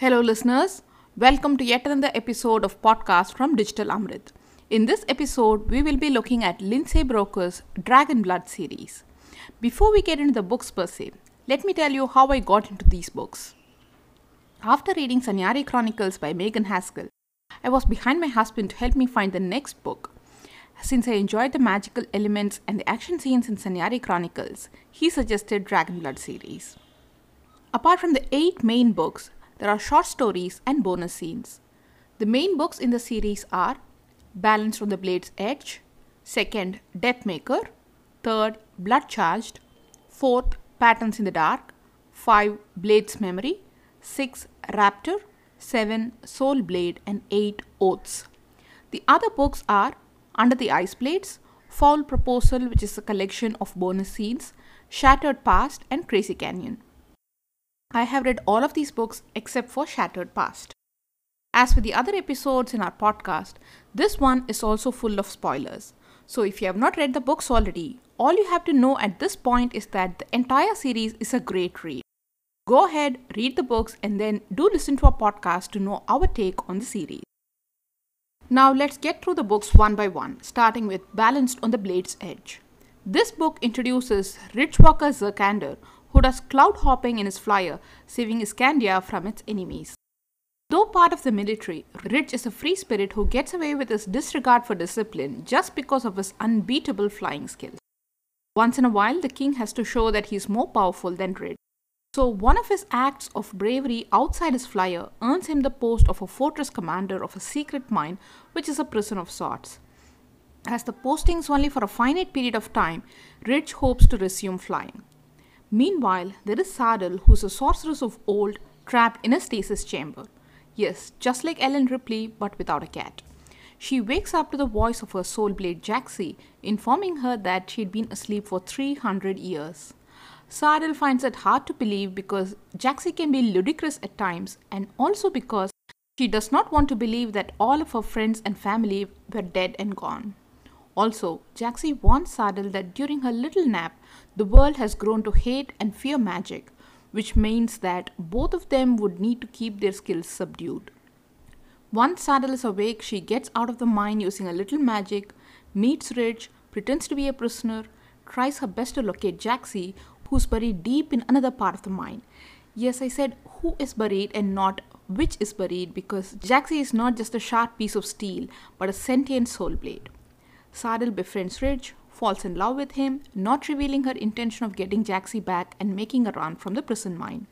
Hello, listeners. Welcome to yet another episode of podcast from Digital Amrit. In this episode, we will be looking at Lindsay Buroker's Dragon Blood series. Before we get into the books per se, let me tell you how I got into these books. After reading Sanyare Chronicles by Megan Haskell, I was behind my husband to help me find the next book. Since I enjoyed the magical elements and the action scenes in Sanyare Chronicles, he suggested Dragon Blood series. Apart from the eight main books, there are short stories and bonus scenes. The main books in the series are Balance on the Blade's Edge, second, Deathmaker, third, Blood Charged, fourth, Patterns in the Dark, five, Blade's Memory, six, Raptor, seven, Soul Blade, and eight, Oaths. The other books are Under the Ice Blades, Foul Proposal, which is a collection of bonus scenes, Shattered Past, and Crazy Canyon. I have read all of these books except for Shattered Past. As with the other episodes in our podcast, this one is also full of spoilers. So if you have not read the books already, all you have to know at this point is that the entire series is a great read. Go ahead, read the books, and then do listen to our podcast to know our take on the series. Now let's get through the books one by one, starting with Balanced on the Blade's Edge. This book introduces Ridgewalker Zirkander, who does cloud hopping in his flyer, saving Iskandia from its enemies. Though part of the military, Ridge is a free spirit who gets away with his disregard for discipline just because of his unbeatable flying skills. Once in a while, the king has to show that he is more powerful than Ridge. So, one of his acts of bravery outside his flyer earns him the post of a fortress commander of a secret mine, which is a prison of sorts. As the posting is only for a finite period of time, Ridge hopes to resume flying. Meanwhile, there is Sardelle, who's a sorceress of old, trapped in a stasis chamber. Yes, just like Ellen Ripley, but without a cat. She wakes up to the voice of her soul blade Jaxi, informing her that she'd been asleep for 300 years. Sardelle finds it hard to believe because Jaxi can be ludicrous at times, and also because she does not want to believe that all of her friends and family were dead and gone. Also, Jaxi warns Sardelle that during her little nap, the world has grown to hate and fear magic, which means that both of them would need to keep their skills subdued. Once Sardelle is awake, she gets out of the mine using a little magic, meets Ridge, pretends to be a prisoner, tries her best to locate Jaxi, who's buried deep in another part of the mine. Yes, I said who is buried and not which is buried because Jaxi is not just a sharp piece of steel, but a sentient soul blade. Sardelle befriends Ridge, falls in love with him, not revealing her intention of getting Jaxi back and making a run from the prison mine.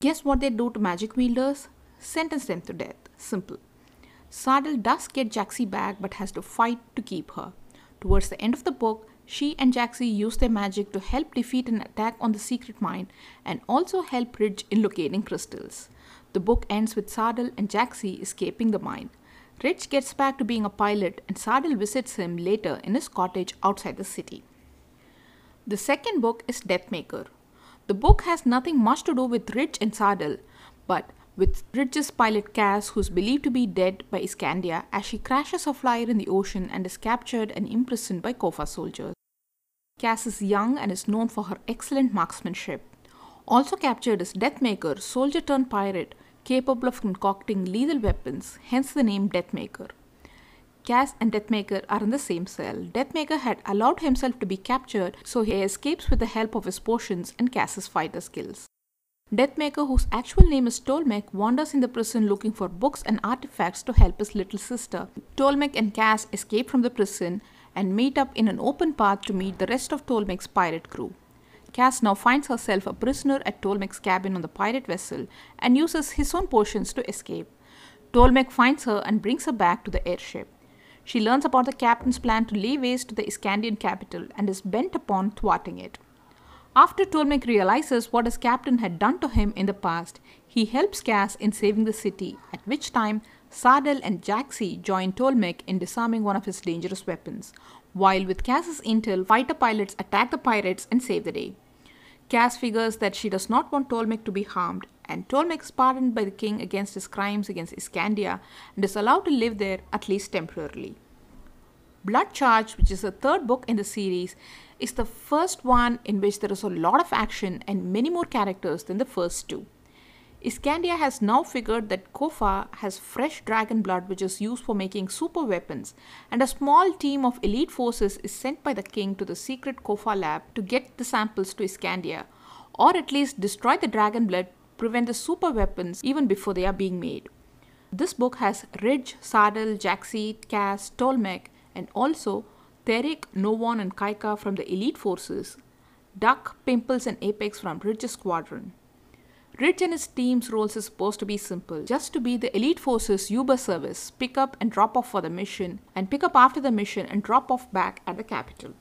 Guess what they do to magic wielders? Sentence them to death. Simple. Sardelle does get Jaxi back but has to fight to keep her. Towards the end of the book, she and Jaxi use their magic to help defeat an attack on the secret mine and also help Ridge in locating crystals. The book ends with Sardelle and Jaxi escaping the mine. Ridge gets back to being a pilot and Sardelle visits him later in his cottage outside the city. The second book is Deathmaker. The book has nothing much to do with Rich and Sardelle, but with Rich's pilot Cas, who's believed to be dead by Iskandia as she crashes her flyer in the ocean and is captured and imprisoned by Cofah soldiers. Cas is young and is known for her excellent marksmanship. Also captured is Deathmaker, soldier turned pirate, capable of concocting lethal weapons, hence the name Deathmaker. Cas and Deathmaker are in the same cell. Deathmaker had allowed himself to be captured, so he escapes with the help of his potions and Cas's fighter skills. Deathmaker, whose actual name is Tolmec, wanders in the prison looking for books and artifacts to help his little sister. Tolmec and Cas escape from the prison and meet up in an open path to meet the rest of Tolmec's pirate crew. Cas now finds herself a prisoner at Tolmec's cabin on the pirate vessel and uses his own potions to escape. Tolmec finds her and brings her back to the airship. She learns about the captain's plan to lay waste to the Iskandian capital and is bent upon thwarting it. After Tolmec realizes what his captain had done to him in the past, he helps Cas in saving the city, at which time Sardelle and Jaxi join Tolmec in disarming one of his dangerous weapons, while with Cas's intel, fighter pilots attack the pirates and save the day. Cas figures that she does not want Tolmec to be harmed, and Tolmec is pardoned by the king against his crimes against Iskandia and is allowed to live there at least temporarily. Blood Charge, which is the third book in the series, is the first one in which there is a lot of action and many more characters than the first two. Iskandia has now figured that Cofah has fresh dragon blood which is used for making super weapons, and a small team of elite forces is sent by the king to the secret Cofah lab to get the samples to Iskandia or at least destroy the dragon blood, prevent the super weapons even before they are being made. This book has Ridge, Sardelle, Jaxi, Cas, Tolmec, and also Therrik, Novon, and Kaika from the elite forces, Duck, Pimples, and Apex from Ridge's squadron. Ridge and his team's roles is supposed to be simple, just to be the elite forces Uber service, pick up and drop off for the mission, and pick up after the mission and drop off back at the capital.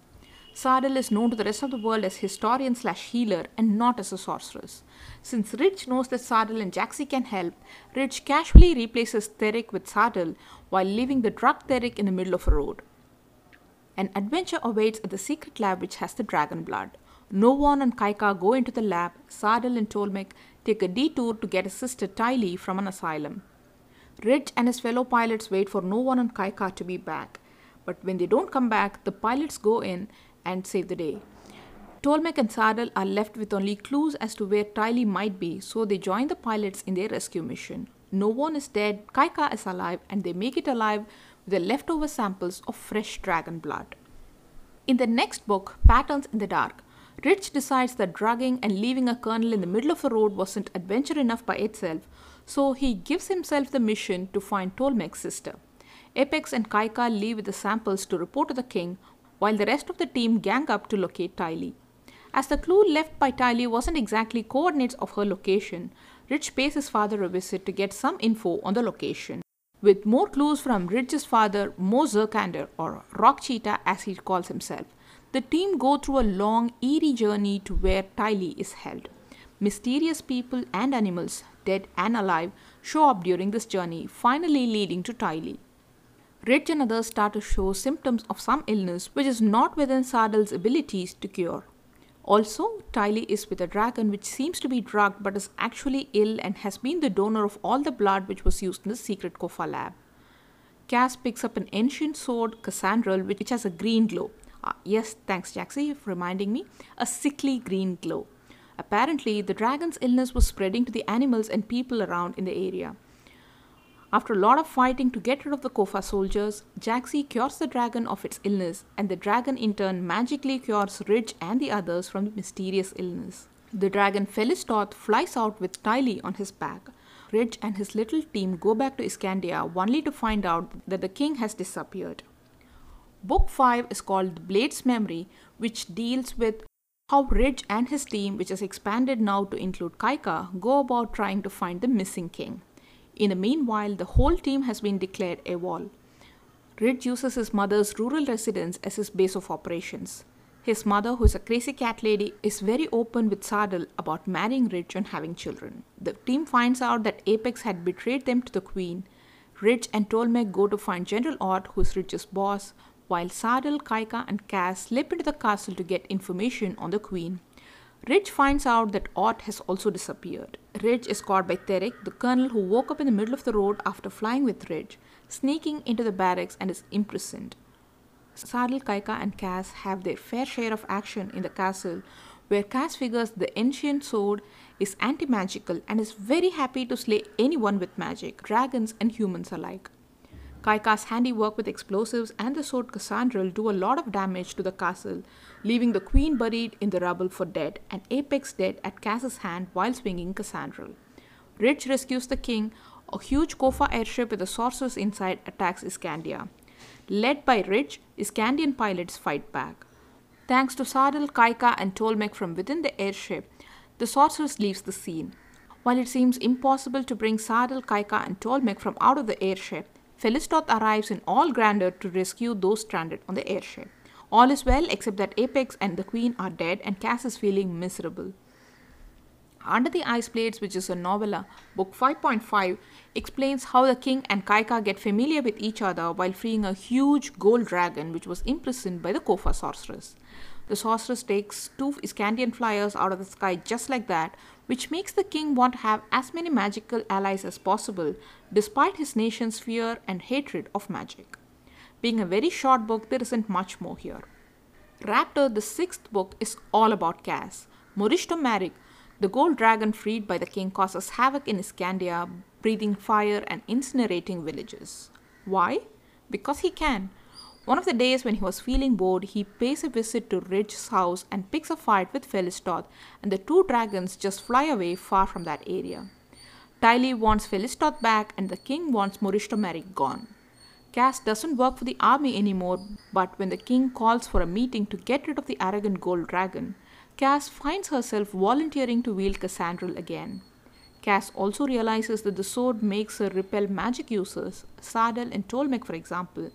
Sardelle is known to the rest of the world as historian slash healer and not as a sorceress. Since Rich knows that Sardelle and Jaxi can help, Rich casually replaces Therrik with Sardelle while leaving the drug Therrik in the middle of a road. An adventure awaits at the secret lab which has the dragon blood. Novon and Kaika go into the lab, Sardelle and Tolmec take a detour to get his sister Tylie from an asylum. Ridge and his fellow pilots wait for Novon and Kaika to be back, but when they don't come back, the pilots go in and save the day. Tolmec and Sardelle are left with only clues as to where Tylie might be, so they join the pilots in their rescue mission. Novon is dead, Kaika is alive, and they make it alive with the leftover samples of fresh dragon blood. In the next book, Patterns in the Dark, Ridge decides that drugging and leaving a colonel in the middle of a road wasn't adventure enough by itself, so he gives himself the mission to find Tolmec's sister. Apex and Kaika leave with the samples to report to the king, while the rest of the team gang up to locate Tylie. As the clue left by Tylie wasn't exactly coordinates of her location, Rich pays his father a visit to get some info on the location. With more clues from Rich's father, Mo Zirkander, or Rock Cheetah as he calls himself, the team go through a long, eerie journey to where Tylie is held. Mysterious people and animals, dead and alive, show up during this journey, finally leading to Tylie. Rich and others start to show symptoms of some illness which is not within Sardelle's abilities to cure. Also, Tylie is with a dragon which seems to be drugged but is actually ill and has been the donor of all the blood which was used in the secret Cofah lab. Cas picks up an ancient sword, Kasandral, which has a green glow. Uh, yes, thanks Jaxi for reminding me. A sickly green glow. Apparently, the dragon's illness was spreading to the animals and people around in the area. After a lot of fighting to get rid of the Cofah soldiers, Jaxi cures the dragon of its illness, and the dragon in turn magically cures Ridge and the others from the mysterious illness. The dragon Phelistoth flies out with Tylie on his back. Ridge and his little team go back to Iskandia only to find out that the king has disappeared. Book 5 is called Blade's Memory, which deals with how Ridge and his team, which is expanded now to include Kaika, go about trying to find the missing king. In the meanwhile, the whole team has been declared a AWOL. Ridge uses his mother's rural residence as his base of operations. His mother, who is a crazy cat lady, is very open with Sardelle about marrying Ridge and having children. The team finds out that Apex had betrayed them to the queen. Ridge and Tolmec go to find General Ott, who is Ridge's boss, while Sardelle, Kaika, and Cas slip into the castle to get information on the queen. Ridge finds out that Ott has also disappeared. Ridge is caught by Therrik, the colonel who woke up in the middle of the road after flying with Ridge, sneaking into the barracks and is imprisoned. Sardal, Kaika, and Cas have their fair share of action in the castle, where Cass figures the ancient sword is anti magical and is very happy to slay anyone with magic, dragons and humans alike. Kaika's handiwork with explosives and the sword Kasandral do a lot of damage to the castle, leaving the queen buried in the rubble for dead and Apex dead at Cas's hand while swinging Kasandral. Ridge rescues the king. A huge Cofah airship with the sorceress inside attacks Iskandia. Led by Ridge, Iskandian pilots fight back. Thanks to Sardelle, Kaika, and Tolmec from within the airship, the sorceress leaves the scene. While it seems impossible to bring Sardelle, Kaika, and Tolmec from out of the airship, Phelistoth arrives in all grandeur to rescue those stranded on the airship. All is well except that Apex and the Queen are dead and Cas is feeling miserable. Under the Ice Blades, which is a novella, book 5.5 explains how the king and Kaika get familiar with each other while freeing a huge gold dragon which was imprisoned by the Cofah sorceress. The sorceress takes two Iskandian flyers out of the sky just like that, which makes the king want to have as many magical allies as possible, despite his nation's fear and hatred of magic. Being a very short book, there isn't much more here. Raptor, the sixth book, is all about Cas. Moristo Marik, The gold dragon freed by the king causes havoc in Iskandia, breathing fire and incinerating villages. Why? Because he can. One of the days when he was feeling bored, he pays a visit to Ridge's house and picks a fight with Phelistoth, and the two dragons just fly away far from that area. Tylie wants Phelistoth back, and the king wants Morishtomeric gone. Cas doesn't work for the army anymore, but when the king calls for a meeting to get rid of the arrogant gold dragon, Cas finds herself volunteering to wield Kasandral again. Cas also realizes that the sword makes her repel magic users, Sardelle and Tolmec for example,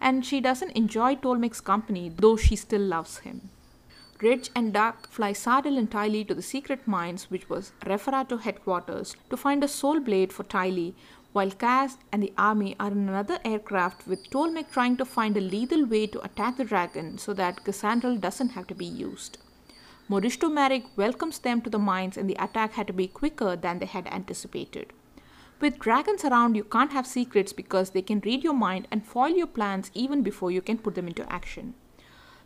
and she doesn't enjoy Tolmec's company though she still loves him. Ridge and Duck fly Sardelle and Tylie to the secret mines, which was Referatu headquarters, to find a soul blade for Tylie, while Cas and the army are in another aircraft with Tolmec trying to find a lethal way to attack the dragon so that Kasandral doesn't have to be used. Morishtomeric welcomes them to the mines and the attack had to be quicker than they had anticipated. With dragons around, you can't have secrets because they can read your mind and foil your plans even before you can put them into action.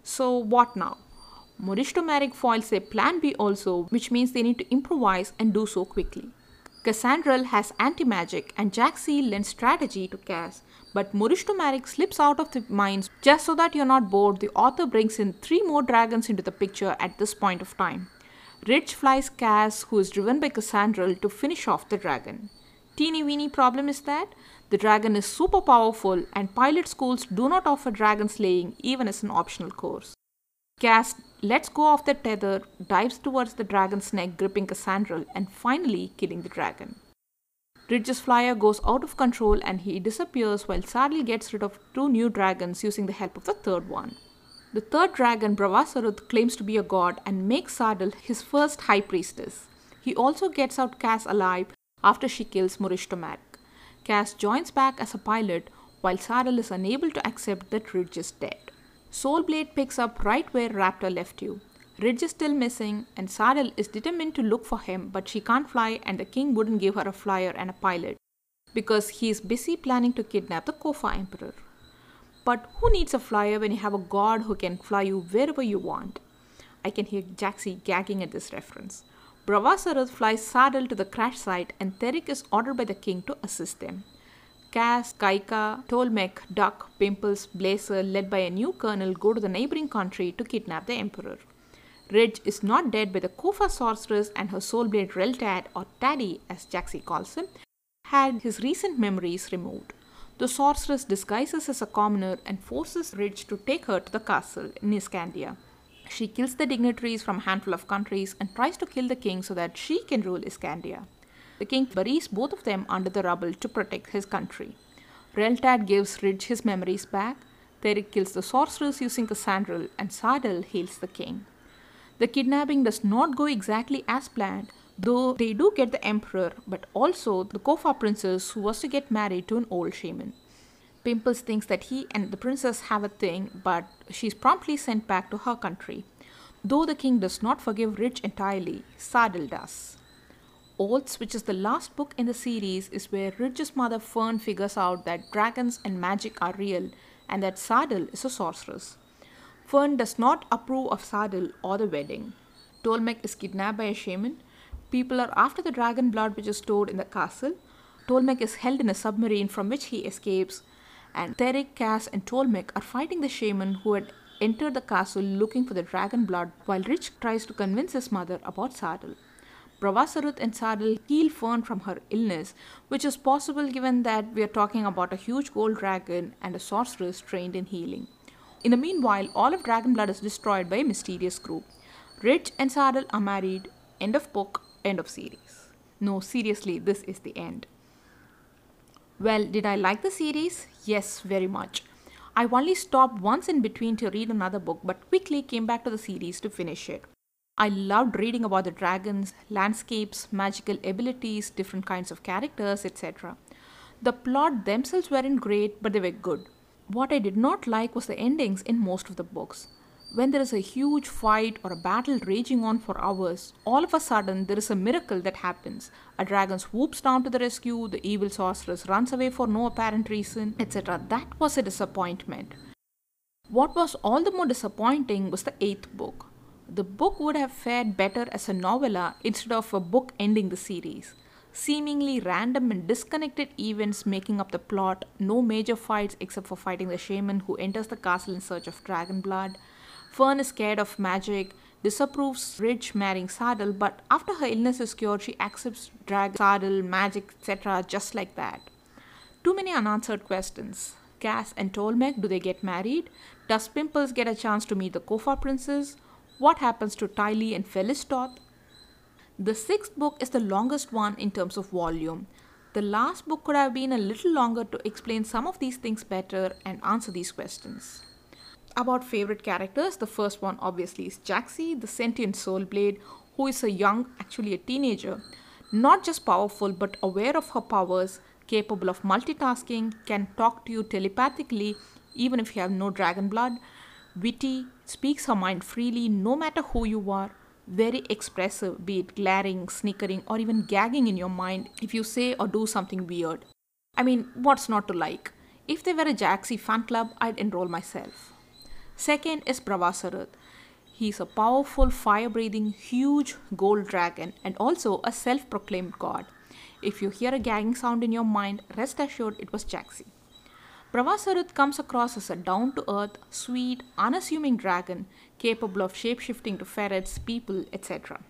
So, what now? Morishtomeric foils a plan B also, which means they need to improvise and do so quickly. Kasandral has anti magic and Jaxi lends strategy to Cas, but Morishtomeric slips out of the mines just so that you're not bored. The author brings in three more dragons into the picture at this point of time. Rich flies Cas, who is driven by Kasandral, to finish off the dragon. Teeny weeny problem is that the dragon is super powerful and pilot schools do not offer dragon slaying even as an optional course. Cas lets go of the tether, dives towards the dragon's neck, gripping Kasandral, and finally killing the dragon. Ridge's flyer goes out of control and he disappears while Sardelle gets rid of two new dragons using the help of the third one. The third dragon, Bhrava Saruth, claims to be a god and makes Sardelle his first high priestess. He also gets out Cas alive after she kills Maric. Cas joins back as a pilot while Sardelle is unable to accept that Ridge is dead. Soulblade picks up right where Raptor left you. Ridge is still missing, and Sardelle is determined to look for him, but she can't fly, and the king wouldn't give her a flyer and a pilot because he is busy planning to kidnap the Cofah Emperor. But who needs a flyer when you have a god who can fly you wherever you want? I can hear Jaxi gagging at this reference. Bhrava Saruth flies Sardelle to the crash site, and Therrik is ordered by the king to assist them. Cas, Kaika, Tolmec, Duck, Pimples, Blazer, led by a new colonel, go to the neighboring country to kidnap the emperor. Ridge is not dead, but the Cofah sorceress and her soulblade Reltad, or Taddy as Jaxi calls him, had his recent memories removed. The sorceress disguises as a commoner and forces Ridge to take her to the castle in Iskandia. She kills the dignitaries from a handful of countries and tries to kill the king so that she can rule Iskandia. The king buries both of them under the rubble to protect his country. Reltad gives Ridge his memories back, Therrik kills the sorceress using Kasandral, and Sardelle heals the king. The kidnapping does not go exactly as planned, though they do get the emperor, but also the Cofah princess who was to get married to an old shaman. Pimples thinks that he and the princess have a thing, but she's promptly sent back to her country. Though the king does not forgive Ridge entirely, Sardelle does. Oaths, which is the last book in the series, is where Ridge's mother Fern figures out that dragons and magic are real and that Sardelle is a sorceress. Fern does not approve of Sardelle or the wedding. Tolmec is kidnapped by a shaman. People are after the dragon blood which is stored in the castle. Tolmec is held in a submarine from which he escapes, and Therrik, Cas, and Tolmec are fighting the shaman who had entered the castle looking for the dragon blood while Rich tries to convince his mother about Sardelle. Bravasaruth and Sardelle heal Fern from her illness, which is possible given that we are talking about a huge gold dragon and a sorceress trained in healing. In the meanwhile, all of Dragonblood is destroyed by a mysterious group. Rich and Sardelle are married. End of book, end of series. No, seriously, this is the end. Well, did I like the series? Yes, very much. I only stopped once in between to read another book, but quickly came back to the series to finish it. I loved reading about the dragons, landscapes, magical abilities, different kinds of characters, etc. The plot themselves weren't great, but they were good. What I did not like was the endings in most of the books. When there is a huge fight or a battle raging on for hours, all of a sudden there is a miracle that happens. A dragon swoops down to the rescue, the evil sorceress runs away for no apparent reason, etc. That was a disappointment. What was all the more disappointing was the eighth book. the book would have fared better as a novella instead of a book ending the series. Seemingly random and disconnected events making up the plot, no major fights except for fighting the shaman who enters the castle in search of dragon blood. Fern is scared of magic, disapproves Ridge marrying Sardelle, but after her illness is cured, she accepts drag, Sardelle, magic, etc. just like that. Too many unanswered questions. Cas and Tolmec, do they get married? Does Pimples get a chance to meet the Cofah princess? What happens to Tylie and Phelistoth? The sixth book is the longest one in terms of volume. The last book could have been a little longer to explain some of these things better and answer these questions. About favorite characters, the first one obviously is Jaxi, the sentient soul blade, who is a young, actually a teenager, not just powerful but aware of her powers, capable of multitasking, can talk to you telepathically even if you have no dragon blood, witty, speaks her mind freely no matter who you are, very expressive, be it glaring, snickering, or even gagging in your mind if you say or do something weird. I mean, what's not to like? If they were a Jaxi fan club, I'd enroll myself. Second is Bhrava Saruth. He's a powerful, fire breathing, huge gold dragon and also a self proclaimed god. If you hear a gagging sound in your mind, rest assured it was Jaxi. Bhrava Saruth comes across as a down to earth, sweet, unassuming dragon capable of shapeshifting to ferrets, people, etc.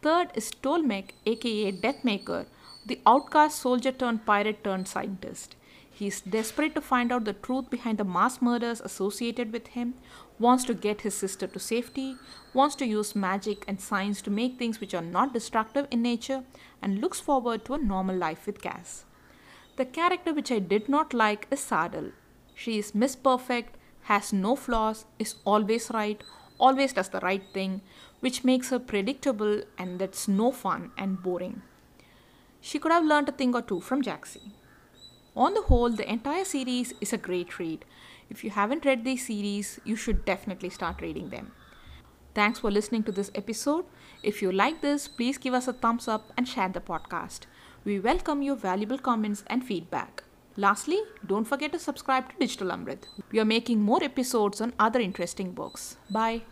Third is Tolmec, aka Deathmaker, the outcast soldier turned pirate turned scientist. He is desperate to find out the truth behind the mass murders associated with him, wants to get his sister to safety, wants to use magic and science to make things which are not destructive in nature, and looks forward to a normal life with Cas. The character which I did not like is Sardelle. She is Miss Perfect, has no flaws, is always right, always does the right thing, which makes her predictable and that's no fun and boring. She could have learned a thing or two from Jaxi. On the whole, the entire series is a great read. If you haven't read these series, you should definitely start reading them. Thanks for listening to this episode. If you like this, please give us a thumbs up and share the podcast. We welcome your valuable comments and feedback. Lastly, don't forget to subscribe to Digital Amrit. We are making more episodes on other interesting books. Bye.